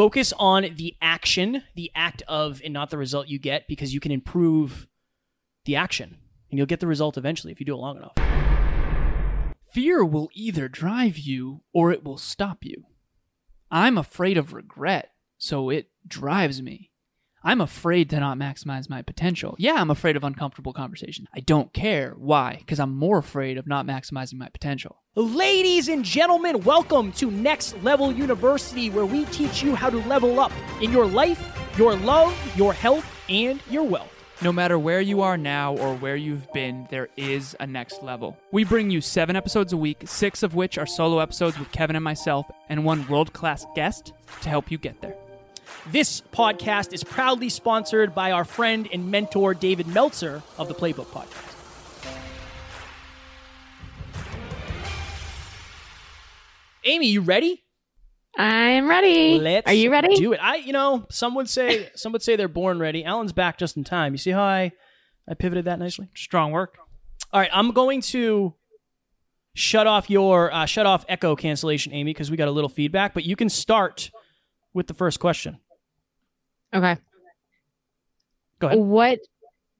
Focus on the action, the act of, and not the result you get because you can improve the action and you'll get the result eventually if you do it long enough. Fear will either drive you or it will stop you. I'm afraid of regret, so it drives me. I'm afraid to not maximize my potential. Yeah, I'm afraid of uncomfortable conversation. I don't care. Why? Because I'm more afraid of not maximizing my potential. Ladies and gentlemen, welcome to Next Level University, where we teach you how to level up in your life, your love, your health, and your wealth. No matter where you are now or where you've been, there is a next level. We bring you seven episodes a week, six of which are solo episodes with Kevin and myself, and one world class guest to help you get there. This podcast is proudly sponsored by our friend and mentor, David Meltzer of the Playbook Podcast. Amy, you ready? I'm ready. Let's Are you ready? Do it. I, you know, some would say some would say they're born ready. Alan's back just in time. You see how I I pivoted that nicely? Strong work. All right, I'm going to shut off your uh, shut off echo cancellation, Amy, because we got a little feedback. But you can start with the first question. Okay. Go ahead. What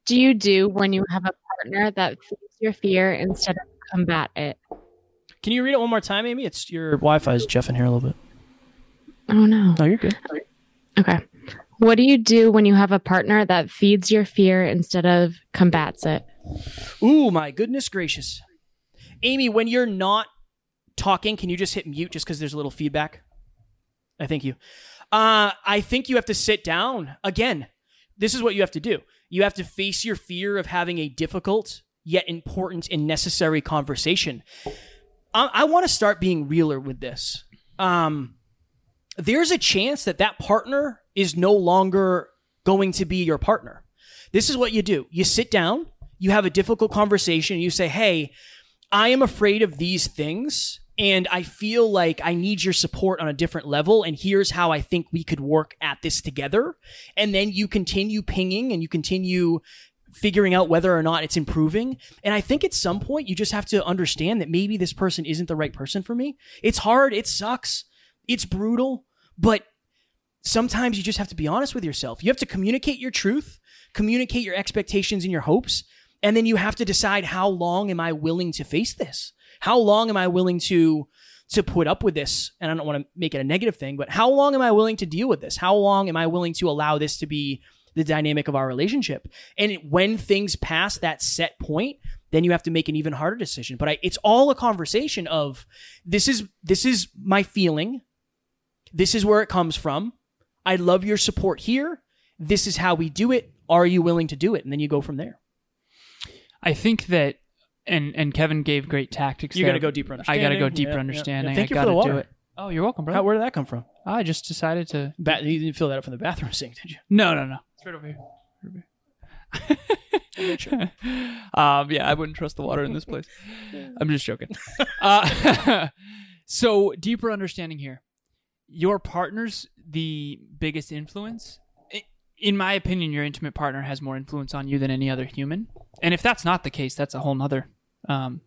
do you do when you have a partner that feeds your fear instead of combat it? Can you read it one more time, Amy? It's your Wi-Fi is Jeff in here a little bit. Oh no. No, you're good. Okay. What do you do when you have a partner that feeds your fear instead of combats it? Ooh, my goodness gracious. Amy, when you're not talking, can you just hit mute just because there's a little feedback? I thank you. Uh, I think you have to sit down. Again, this is what you have to do. You have to face your fear of having a difficult yet important and necessary conversation. I, I want to start being realer with this. Um, there's a chance that that partner is no longer going to be your partner. This is what you do. You sit down, you have a difficult conversation, you say, Hey, I am afraid of these things, and I feel like I need your support on a different level, and here's how I think we could work at this together. And then you continue pinging and you continue figuring out whether or not it's improving. And I think at some point you just have to understand that maybe this person isn't the right person for me. It's hard, it sucks, it's brutal, but sometimes you just have to be honest with yourself. You have to communicate your truth, communicate your expectations and your hopes, and then you have to decide how long am I willing to face this? How long am I willing to to put up with this? And I don't want to make it a negative thing, but how long am I willing to deal with this? How long am I willing to allow this to be the dynamic of our relationship? And when things pass that set point, then you have to make an even harder decision. But I, it's all a conversation of this is this is my feeling. This is where it comes from. I love your support here. This is how we do it. Are you willing to do it? And then you go from there. I think that, and and Kevin gave great tactics. You're there. gonna go deeper understanding. I got to go deeper Yeah, yeah, understanding. yeah. Thank I you for gotta the water. do it. Oh, you're welcome, bro. How, where did that come from? I just decided to. Ba- you didn't fill that up from the bathroom sink, did you? No, no, no. It's right over here. Right over here. um, yeah, I wouldn't trust the water in this place. I'm just joking. Uh, so deeper understanding here. Your partner's the biggest influence. In my opinion, your intimate partner has more influence on you than any other human. And if that's not the case, that's a whole nother um,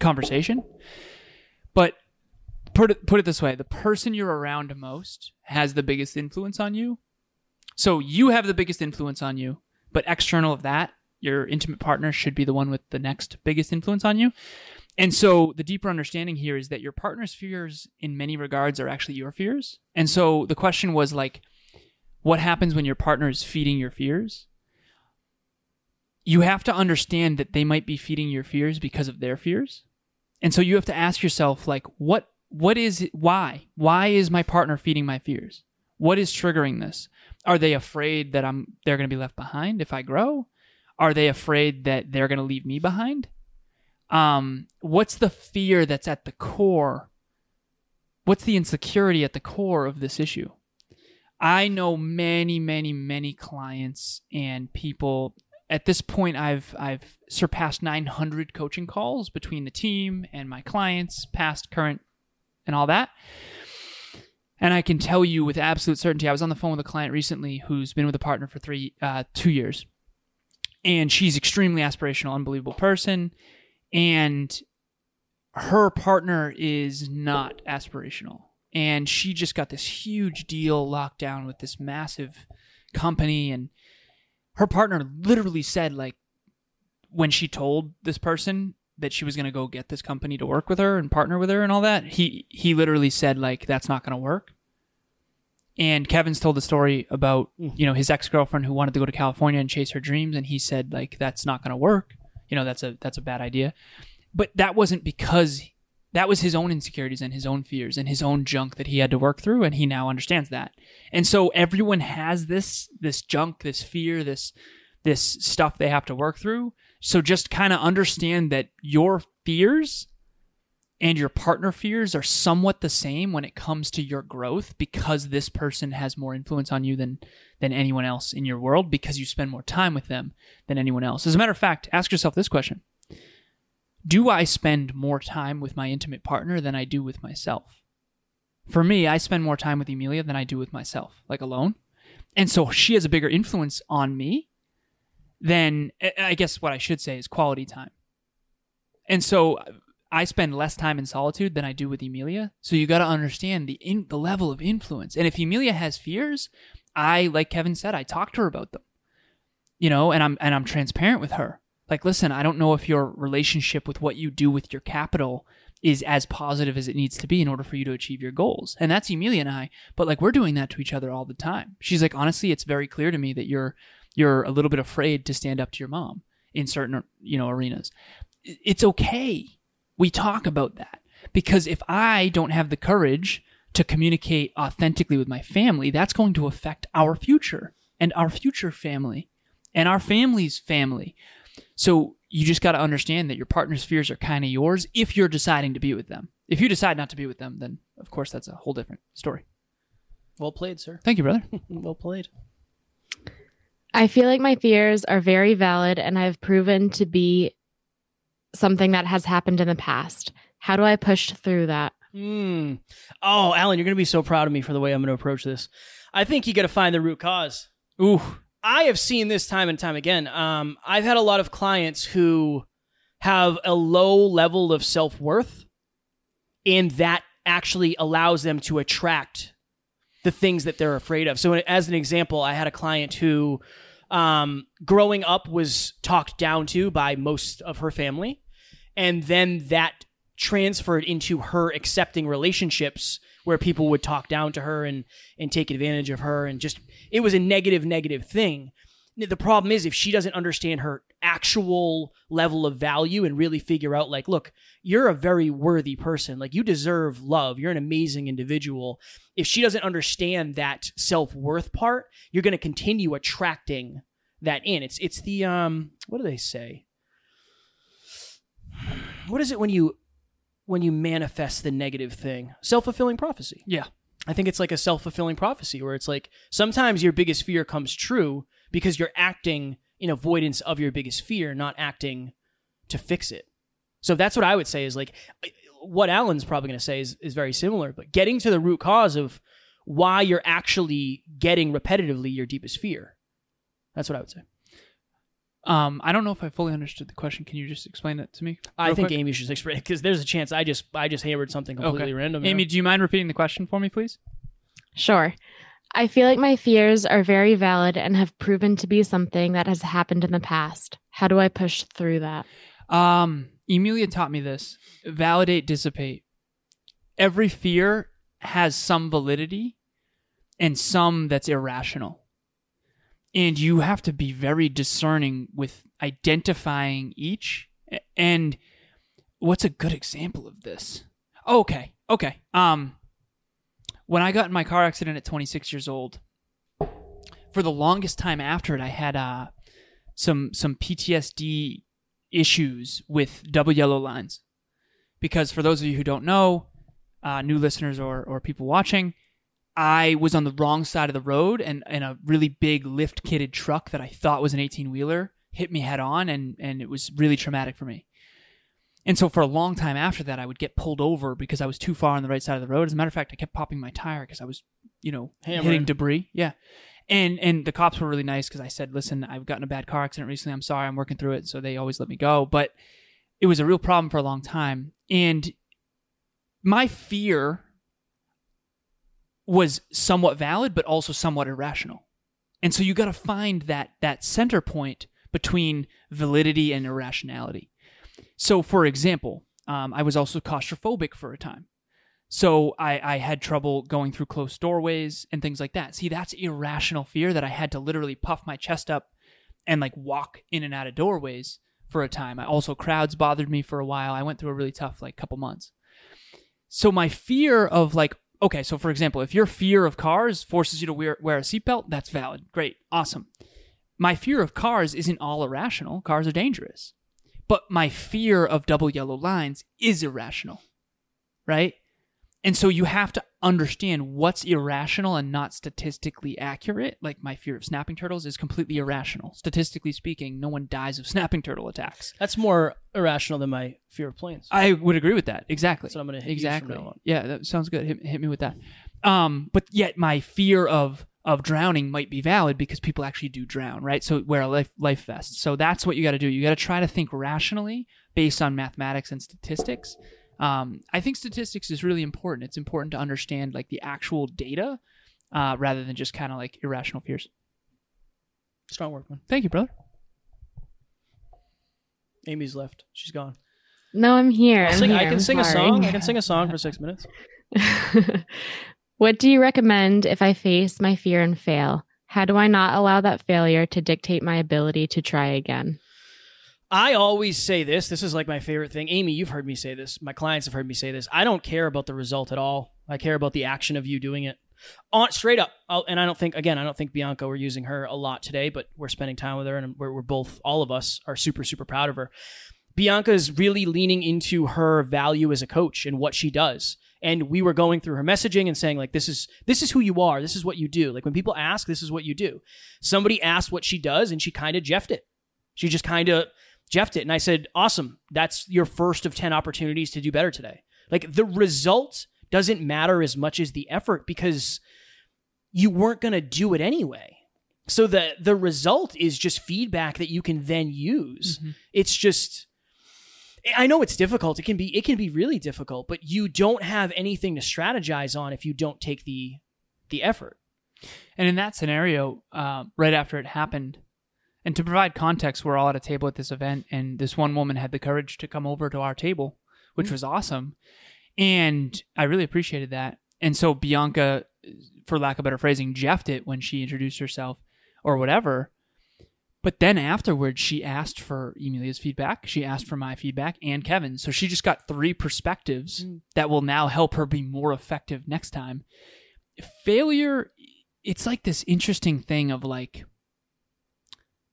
conversation. But put it, put it this way the person you're around most has the biggest influence on you. So you have the biggest influence on you, but external of that, your intimate partner should be the one with the next biggest influence on you. And so the deeper understanding here is that your partner's fears in many regards are actually your fears. And so the question was like what happens when your partner is feeding your fears? You have to understand that they might be feeding your fears because of their fears. And so you have to ask yourself like what what is it why? Why is my partner feeding my fears? What is triggering this? Are they afraid that I'm they're going to be left behind if I grow? Are they afraid that they're going to leave me behind? Um what's the fear that's at the core? What's the insecurity at the core of this issue? I know many, many, many clients and people. At this point, I've I've surpassed 900 coaching calls between the team and my clients, past, current, and all that. And I can tell you with absolute certainty, I was on the phone with a client recently who's been with a partner for three, uh, two years, and she's extremely aspirational, unbelievable person, and her partner is not aspirational and she just got this huge deal locked down with this massive company. And her partner literally said like when she told this person that she was going to go get this company to work with her and partner with her and all that he he literally said like that's not going to work. And kevin's told the story about you know his ex-girlfriend who wanted to go to california and chase her dreams. And he said like that's not going to work. You know that's a that's a bad idea. But that wasn't because that was his own insecurities and his own fears and his own junk that he had to work through and he now understands that and so everyone has this this junk this fear this this stuff they have to work through so just kind of understand that your fears and your partner fears are somewhat the same when it comes to your growth because this person has more influence on you than than anyone else in your world because you spend more time with them than anyone else. As a matter of fact, ask yourself this question. Do I spend more time with my intimate partner than I do with myself? For me, I spend more time with Emilia than I do with myself, like alone. And so she has a bigger influence on me than I guess what I should say is quality time. And so I spend less time in solitude than I do with Emilia. So you got to understand the in, the level of influence. And if Emilia has fears, I like Kevin said, I talk to her about them. You know, and I'm and I'm transparent with her. Like, listen, I don't know if your relationship with what you do with your capital is as positive as it needs to be in order for you to achieve your goals. And that's Emilia and I, but like we're doing that to each other all the time. She's like, honestly, it's very clear to me that you're you're a little bit afraid to stand up to your mom in certain you know arenas. It's okay. We talk about that because if I don't have the courage to communicate authentically with my family, that's going to affect our future and our future family and our family's family. So you just got to understand that your partner's fears are kind of yours if you're deciding to be with them. If you decide not to be with them, then of course that's a whole different story. Well played, sir. Thank you, brother. well played. I feel like my fears are very valid and I've proven to be something that has happened in the past. How do I push through that? Mm. Oh, Alan, you're going to be so proud of me for the way I'm going to approach this. I think you got to find the root cause. Ooh, I have seen this time and time again. Um, I've had a lot of clients who have a low level of self worth, and that actually allows them to attract the things that they're afraid of. So, as an example, I had a client who, um, growing up, was talked down to by most of her family, and then that transferred into her accepting relationships where people would talk down to her and and take advantage of her and just it was a negative negative thing. The problem is if she doesn't understand her actual level of value and really figure out like look you're a very worthy person. Like you deserve love. You're an amazing individual. If she doesn't understand that self-worth part you're going to continue attracting that in. It's it's the um what do they say? What is it when you when you manifest the negative thing self-fulfilling prophecy yeah. I think it's like a self fulfilling prophecy where it's like sometimes your biggest fear comes true because you're acting in avoidance of your biggest fear, not acting to fix it. So that's what I would say is like what Alan's probably going to say is, is very similar, but getting to the root cause of why you're actually getting repetitively your deepest fear. That's what I would say. Um, I don't know if I fully understood the question. Can you just explain that to me? I think quick? Amy should explain because there's a chance I just I just hammered something completely Okay. random. Amy, know? do you mind repeating the question for me, please? Sure. I feel like my fears are very valid and have proven to be something that has happened in the past. How do I push through that? Um, Emilia taught me this: validate, dissipate. Every fear has some validity, and some that's irrational. And you have to be very discerning with identifying each. And what's a good example of this? Oh, okay, okay. Um, when I got in my car accident at 26 years old, for the longest time after it, I had uh, some some PTSD issues with double yellow lines. Because for those of you who don't know, uh, new listeners or, or people watching, I was on the wrong side of the road and, and a really big lift kitted truck that I thought was an 18 wheeler hit me head on and, and it was really traumatic for me. And so for a long time after that, I would get pulled over because I was too far on the right side of the road. As a matter of fact, I kept popping my tire because I was, you know, Hammering. hitting debris. Yeah. And and the cops were really nice because I said, "Listen, I've gotten a bad car accident recently. I'm sorry. I'm working through it." So they always let me go. But it was a real problem for a long time. And my fear was somewhat valid but also somewhat irrational. And so you got to find that that center point between validity and irrationality. So, for example, um, I was also claustrophobic for a time. So I, I had trouble going through closed doorways and things like that. See, that's irrational fear that I had to literally puff my chest up and like walk in and out of doorways for a time. I also crowds bothered me for a while. I went through a really tough like couple months. So my fear of like okay, so for example, if your fear of cars forces you to wear, wear a seatbelt, that's valid. Great. Awesome. My fear of cars isn't all irrational. Cars are dangerous. But my fear of double yellow lines is irrational. Right? And so you have to understand what's irrational and not statistically accurate. Like my fear of snapping turtles is completely irrational. Statistically speaking, no one dies of snapping turtle attacks. That's more irrational than my fear of planes. I would agree with that. Exactly. So I'm gonna hit you exactly. from now on. Yeah, that sounds good. Hit, hit me with that. Um, but yet my fear of of drowning might be valid because people actually do drown, right? So wear a life life vest. So that's what you got to do. You got to try to think rationally based on mathematics and statistics. Um, I think statistics is really important. It's important to understand like the actual data uh, rather than just kind of like irrational fears. Strong work, man. Thank you, brother. Amy's left. She's gone. No, I'm here. I'll I'm sing, I can I'm sing a song. I can sing a song for six minutes. what do you recommend if I face my fear and fail? How do I not allow that failure to dictate my ability to try again? I always say this. This is like my favorite thing. Amy, you've heard me say this. My clients have heard me say this. I don't care about the result at all. I care about the action of you doing it. On straight up. I'll, and I don't think again, I don't think Bianca we're using her a lot today, but we're spending time with her and we're, we're both all of us are super super proud of her. Bianca is really leaning into her value as a coach and what she does. And we were going through her messaging and saying like this is this is who you are. This is what you do. Like when people ask, this is what you do. Somebody asked what she does and she kind of jeffed it. She just kind of jeffed it. And I said, awesome. That's your first of 10 opportunities to do better today. Like the result doesn't matter as much as the effort because you weren't going to do it anyway. So the the result is just feedback that you can then use. It's just I know it's difficult. It can be it can be really difficult, but you don't have anything to strategize on if you don't take the the effort. And in that scenario, uh, right after it happened, and to provide context, we're all at a table at this event, and this one woman had the courage to come over to our table, which mm. was awesome. And I really appreciated that. And so Bianca, for lack of better phrasing, jeffed it when she introduced herself or whatever. But then afterwards, she asked for Emilia's feedback. She asked for my feedback and Kevin's. So she just got three perspectives mm. that will now help her be more effective next time. Failure, it's like this interesting thing of like,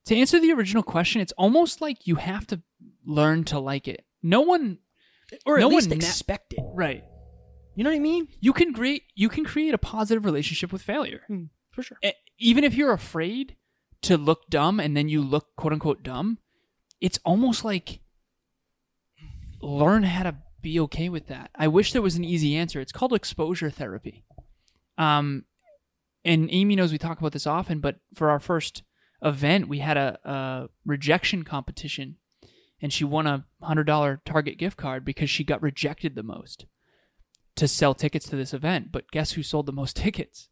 to answer the original question, it's almost like you have to learn to like it. No one, Or at No least one na- expect it. right? You know what I mean? You can create you can create a positive relationship with failure. For sure. Even if you're afraid to look dumb and then you look quote unquote dumb, it's almost like learn how to be okay with that. I wish there was an easy answer. It's called exposure therapy. Um, and Amy knows we talk about this often, but for our first event, we had a, a rejection competition, and she won a hundred dollar Target gift card because she got rejected the most to sell tickets to this event. But guess who sold the most tickets?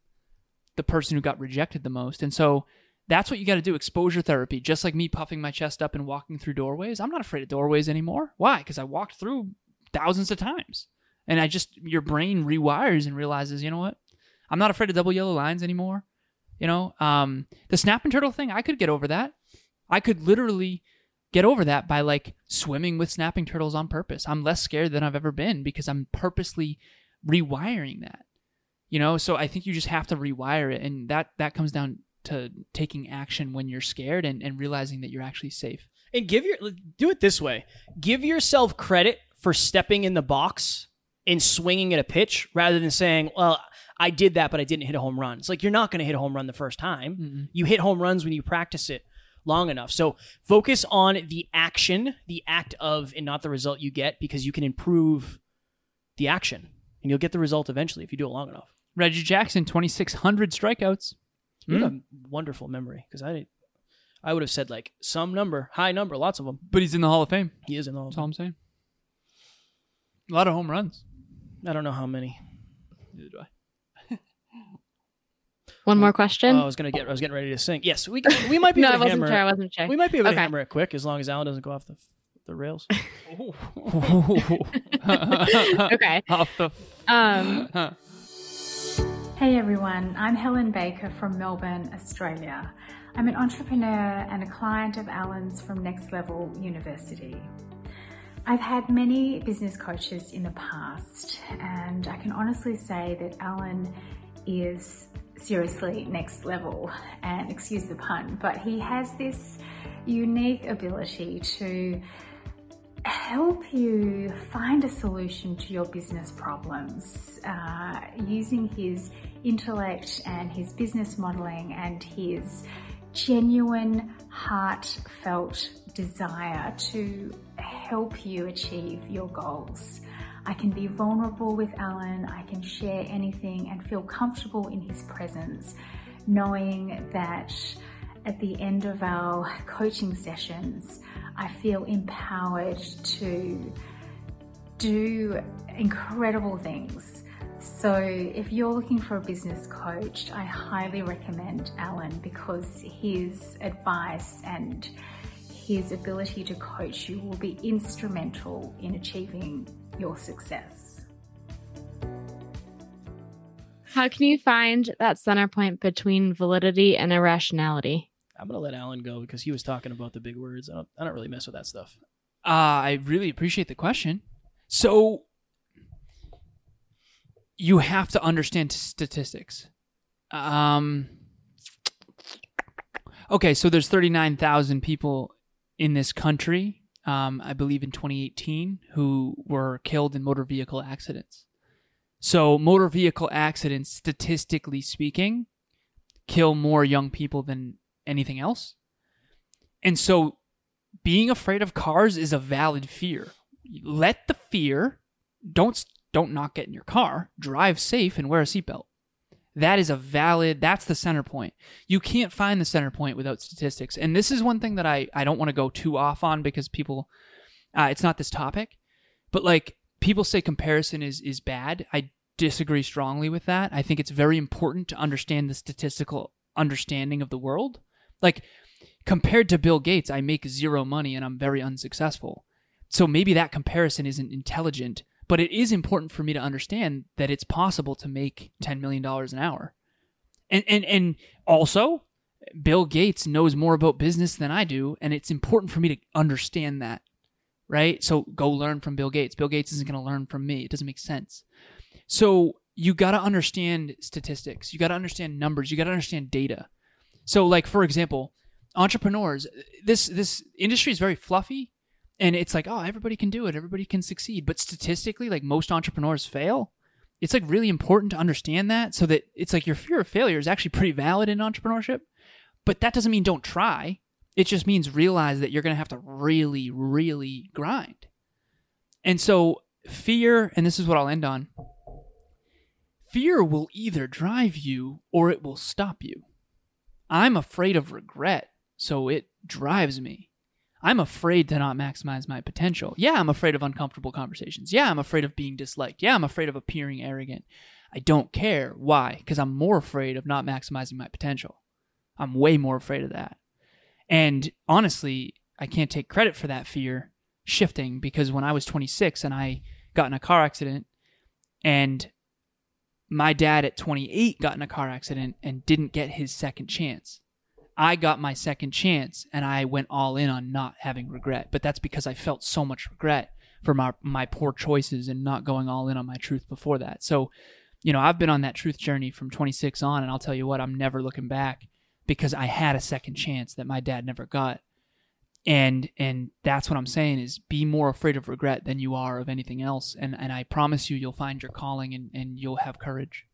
The person who got rejected the most. And so that's what you got to do exposure therapy. Just like me puffing my chest up and walking through doorways. I'm not afraid of doorways anymore. Why? Because I walked through thousands of times. And I just, your brain rewires and realizes, you know what? I'm not afraid of double yellow lines anymore. You know, um, the snap and turtle thing, I could get over that. I could literally get over that by like swimming with snapping turtles on purpose. I'm less scared than I've ever been because I'm purposely rewiring that. You know, so I think you just have to rewire it and that that comes down to taking action when you're scared and, and realizing that you're actually safe. And give your do it this way. Give yourself credit for stepping in the box and swinging at a pitch rather than saying, "Well, I did that, but I didn't hit a home run." It's like you're not going to hit a home run the first time. Mm-mm. You hit home runs when you practice it long enough. So focus on the action, the act of, and not the result you get, because you can improve the action, and you'll get the result eventually if you do it long enough. Reggie Jackson, 2,600 strikeouts. You Mm. have a wonderful memory because I, I would have said like some number, high number, lots of them. But he's in the Hall of Fame. He is in all. of That's all I'm saying. A lot of home runs. I don't know how many. Neither do I. One more question. Oh, I was gonna get. I was getting ready to sing. Yes, we we might be no, I wasn't hammer. sure. I wasn't sure. We might be able to hammer it quick as long as Alan doesn't go off the the rails. okay. Off the. Um, Hey everyone, I'm Helen Baker from Melbourne, Australia. I'm an entrepreneur and a client of Alan's from Next Level University. I've had many business coaches in the past, and I can honestly say that Alan is seriously next level, and excuse the pun, but he has this unique ability to help you find a solution to your business problems uh, using his intellect and his business modeling and his genuine, heartfelt desire to help you achieve your goals. I can be vulnerable with Alan, I can share anything and feel comfortable in his presence, knowing that at the end of our coaching sessions, I feel empowered to do incredible things. So, if you're looking for a business coach, I highly recommend Alan because his advice and his ability to coach you will be instrumental in achieving your success. how can you find that center point between validity and irrationality? I'm gonna let Alan go because he was talking about the big words. I don't. I don't really mess with that stuff. Uh, I really appreciate the question. So, you have to understand statistics. Um, okay, so there's 39,000 people in this country, um, I believe in 2018, who were killed in motor vehicle accidents. So, motor vehicle accidents, statistically speaking, kill more young people than anything else. And so, being afraid of cars is a valid fear. Let the fear don't don't not get in your car. Drive safe and wear a seatbelt. That is a valid. That's the center point. You can't find the center point without statistics. And this is one thing that I I don't want to go too off on because people, uh, it's not this topic, but like people say comparison is is bad. I disagree strongly with that. I think it's very important to understand the statistical understanding of the world. Like compared to Bill Gates, I make zero money and I'm very unsuccessful. So maybe that comparison isn't intelligent, but it is important for me to understand that it's possible to make $10 million an hour. And, and, and also, Bill Gates knows more about business than I do, and it's important for me to understand that, right? So go learn from Bill Gates. Bill Gates isn't going to learn from me. It doesn't make sense. So you got to understand statistics. You got to understand numbers. You got to understand data. So, like for example, entrepreneurs, this this industry is very fluffy, and it's like, oh, everybody can do it, everybody can succeed. But statistically, like most entrepreneurs fail. It's like really important to understand that, so that it's like your fear of failure is actually pretty valid in entrepreneurship. But that doesn't mean don't try. It just means realize that you're going to have to really, really grind. And so, fear, and this is what I'll end on fear will either drive you or it will stop you. I'm afraid of regret, so it drives me. I'm afraid to not maximize my potential. Yeah, I'm afraid of uncomfortable conversations. Yeah, I'm afraid of being disliked. Yeah, I'm afraid of appearing arrogant. I don't care. Why? Because I'm more afraid of not maximizing my potential. I'm way more afraid of that. And honestly, I can't take credit for that fear shifting because when I was 26 and I got in a car accident and my dad at 28 got in a car accident and didn't get his second chance. I got my second chance and I went all in on not having regret. But that's because I felt so much regret for my my poor choices and not going all in on my truth before that. So, you know, I've been on that truth journey from 26 on and I'll tell you what, I'm never looking back because I had a second chance that my dad never got. And and that's what I'm saying is be more afraid of regret than you are of anything else. And and I promise you you'll find your calling and, and you'll have courage.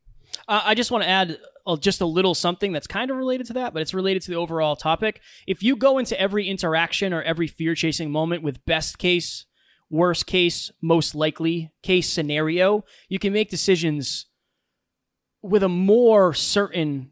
Uh, I just want to add uh, just a little something that's kind of related to that, but it's related to the overall topic. If you go into every interaction or every fear chasing moment with best case, worst case, most likely case scenario, you can make decisions with a more certain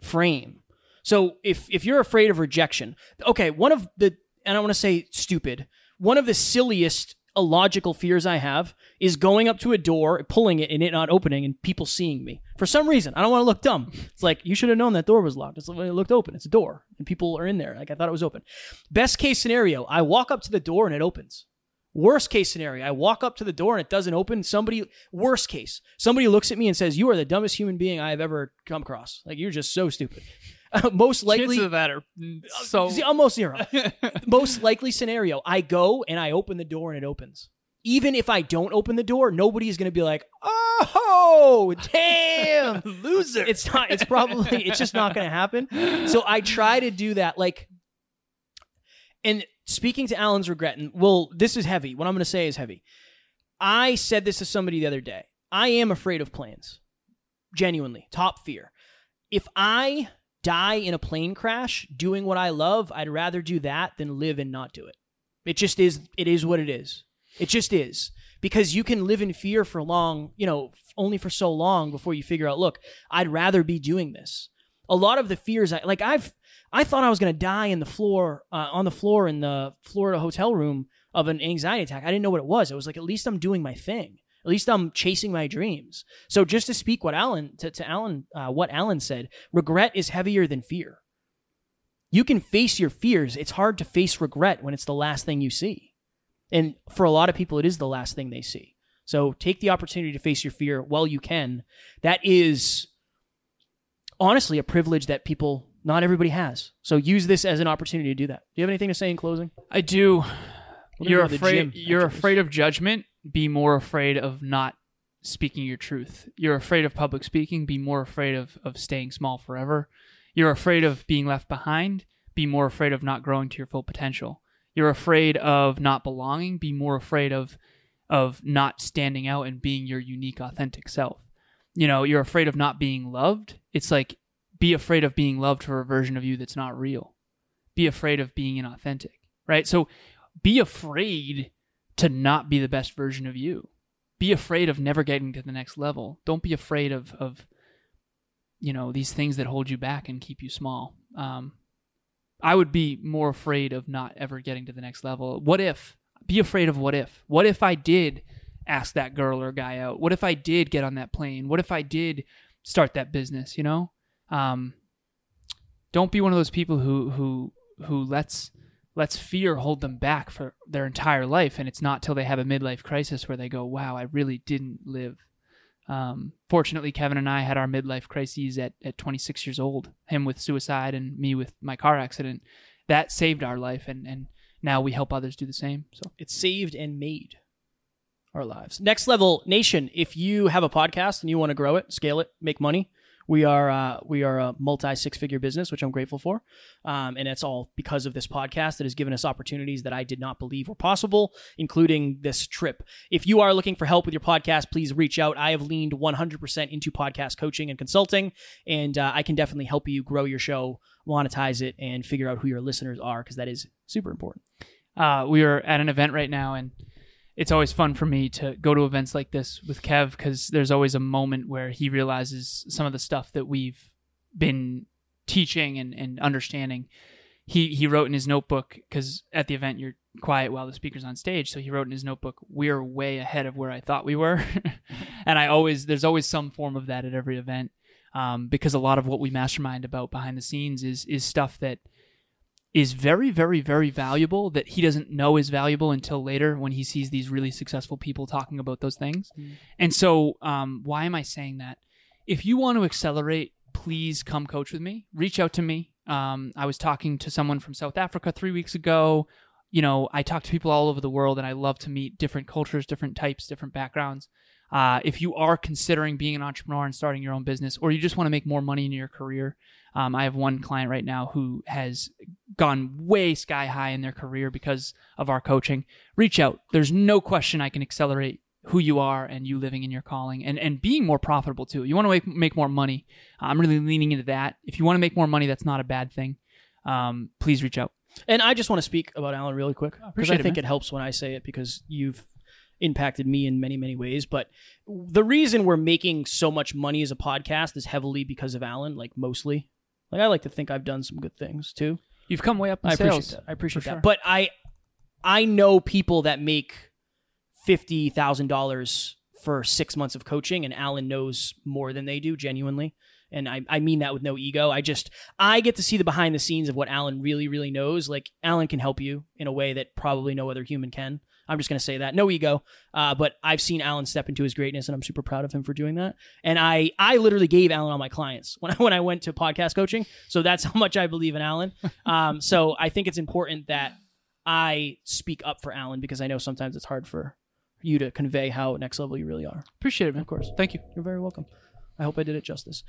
frame. So if if you're afraid of rejection, okay, one of the and I want to say stupid, one of the silliest illogical fears I have is going up to a door, pulling it, and it not opening, and people seeing me for some reason. I don't want to look dumb. It's like you should have known that door was locked. It's like, it looked open. It's a door, and people are in there. Like I thought it was open. Best case scenario, I walk up to the door and it opens. Worst case scenario, I walk up to the door and it doesn't open. Somebody, worst case, somebody looks at me and says, "You are the dumbest human being I have ever come across. Like you're just so stupid." most likely, Chances of that are uh, so. Almost zero. Most likely scenario, I go and I open the door and it opens. Even if I don't open the door, nobody is going to be like, "Oh, damn, loser. It's not. It's probably. It's just not going to happen. So I try to do that. Like, and speaking to Alan's regret, and well, this is heavy. What I'm going to say is heavy. I said this to somebody the other day. I am afraid of planes. Genuinely, top fear. If I die in a plane crash doing what I love, I'd rather do that than live and not do it. It just is it is what it is. It just is. Because you can live in fear for long, you know, only for so long before you figure out, look, I'd rather be doing this. A lot of the fears I like I've I thought I was going to die in the floor uh, on the floor in the Florida hotel room of an anxiety attack. I didn't know what it was. It was like at least I'm doing my thing. At least I'm chasing my dreams. So just to speak what Alan to, to Alan uh, what Alan said, regret is heavier than fear. You can face your fears. It's hard to face regret when it's the last thing you see. And for a lot of people it is the last thing they see. So take the opportunity to face your fear while you can. That is honestly a privilege that people not everybody has. So use this as an opportunity to do that. Do you have anything to say in closing? I do. You're go to the afraid. You're afraid of judgment. Be more afraid of not speaking your truth. You're afraid of public speaking. Be more afraid of of staying small forever. You're afraid of being left behind. Be more afraid of not growing to your full potential. You're afraid of not belonging. Be more afraid of of not standing out and being your unique, authentic self. You know, you're afraid of not being loved. It's like be afraid of being loved for a version of you that's not real. Be afraid of being inauthentic, right? So be afraid to not be the best version of you. Be afraid of never getting to the next level. Don't be afraid of of you know these things that hold you back and keep you small. Um, I would be more afraid of not ever getting to the next level. What if? Be afraid of what if. What if I did ask that girl or guy out? What if I did get on that plane? What if I did start that business? You know, um, don't be one of those people who who who lets lets fear hold them back for their entire life, and it's not till they have a midlife crisis where they go, "Wow, I really didn't live." Um, fortunately, Kevin and I had our midlife crises at, at 26 years old. Him with suicide, and me with my car accident. That saved our life, and and now we help others do the same. So It's saved and made our lives. Next level nation. If you have a podcast and you want to grow it, scale it, make money, we are uh, we are a multi six figure business, which I'm grateful for, um, and it's all because of this podcast that has given us opportunities that I did not believe were possible, including this trip. If you are looking for help with your podcast, please reach out. I have leaned 100% into podcast coaching and consulting, and uh, I can definitely help you grow your show, monetize it, and figure out who your listeners are because that is super important. uh, we are at an event right now, and it's always fun for me to go to events like this with Kev because there's always a moment where he realizes some of the stuff that we've been teaching and, and understanding. He he wrote in his notebook because at the event you're quiet while the speaker's on stage, so he wrote in his notebook, "We're way ahead of where I thought we were," and I always there's always some form of that at every event um, because a lot of what we mastermind about behind the scenes is is stuff that is very, very, very valuable that he doesn't know is valuable until later when he sees these really successful people talking about those things. And so, um, why am I saying that? If you want to accelerate, please come coach with me. Reach out to me. Um, I was talking to someone from South Africa three weeks ago. You know, I talk to people all over the world, and I love to meet different cultures, different types, different backgrounds. Uh, if you are considering being an entrepreneur and starting your own business, or you just want to make more money in your career, um, I have one client right now who has gone way sky high in their career because of our coaching. Reach out. There's no question I can accelerate who you are and you living in your calling and, and being more profitable too. You want to make, make more money. I'm really leaning into that. If you want to make more money, that's not a bad thing. Um, please reach out. And I just want to speak about Alan really quick because appreciate I think man. it helps when I say it because you've impacted me in many many ways. But the reason we're making so much money as a podcast is heavily because of Alan. Like mostly, like I like to think I've done some good things too. You've come way up in I sales. appreciate that. I appreciate for that. sure. But I I know people that make fifty thousand dollars for six months of coaching, and Alan knows more than they do, genuinely. And I, I mean that with no ego. I just I get to see the behind the scenes of what Alan really, really knows. Like Alan can help you in a way that probably no other human can. I'm just gonna say that. No ego. Uh, but I've seen Alan step into his greatness and I'm super proud of him for doing that. And I I literally gave Alan all my clients when I when I went to podcast coaching. So that's how much I believe in Alan. Um, so I think it's important that I speak up for Alan because I know sometimes it's hard for you to convey how next level you really are. Appreciate it, man. Of course. Thank you. You're very welcome. I hope I did it justice.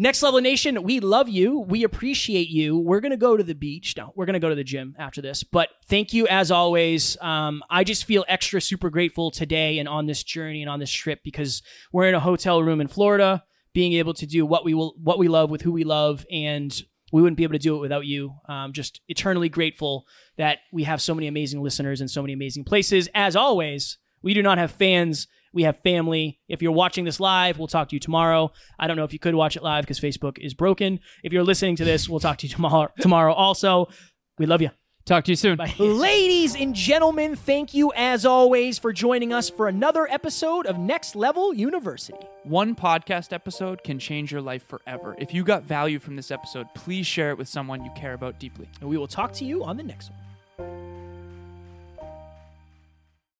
Next Level Nation, we love you. We appreciate you. We're going to go to the beach. No, we're going to go to the gym after this. But thank you as always. Um, I just feel extra super grateful today and on this journey and on this trip because we're in a hotel room in Florida, being able to do what we will, what we love with who we love, and we wouldn't be able to do it without you. Um, just eternally grateful that we have so many amazing listeners and so many amazing places. As always, we do not have fans. We have family. If you're watching this live, we'll talk to you tomorrow. I don't know if you could watch it live because Facebook is broken. If you're listening to this, we'll talk to you tomorrow. Tomorrow also. We love you. Talk to you soon. Bye. Ladies and gentlemen, thank you as always for joining us for another episode of Next Level University. One podcast episode can change your life forever. If you got value from this episode, please share it with someone you care about deeply. And we will talk to you on the next one.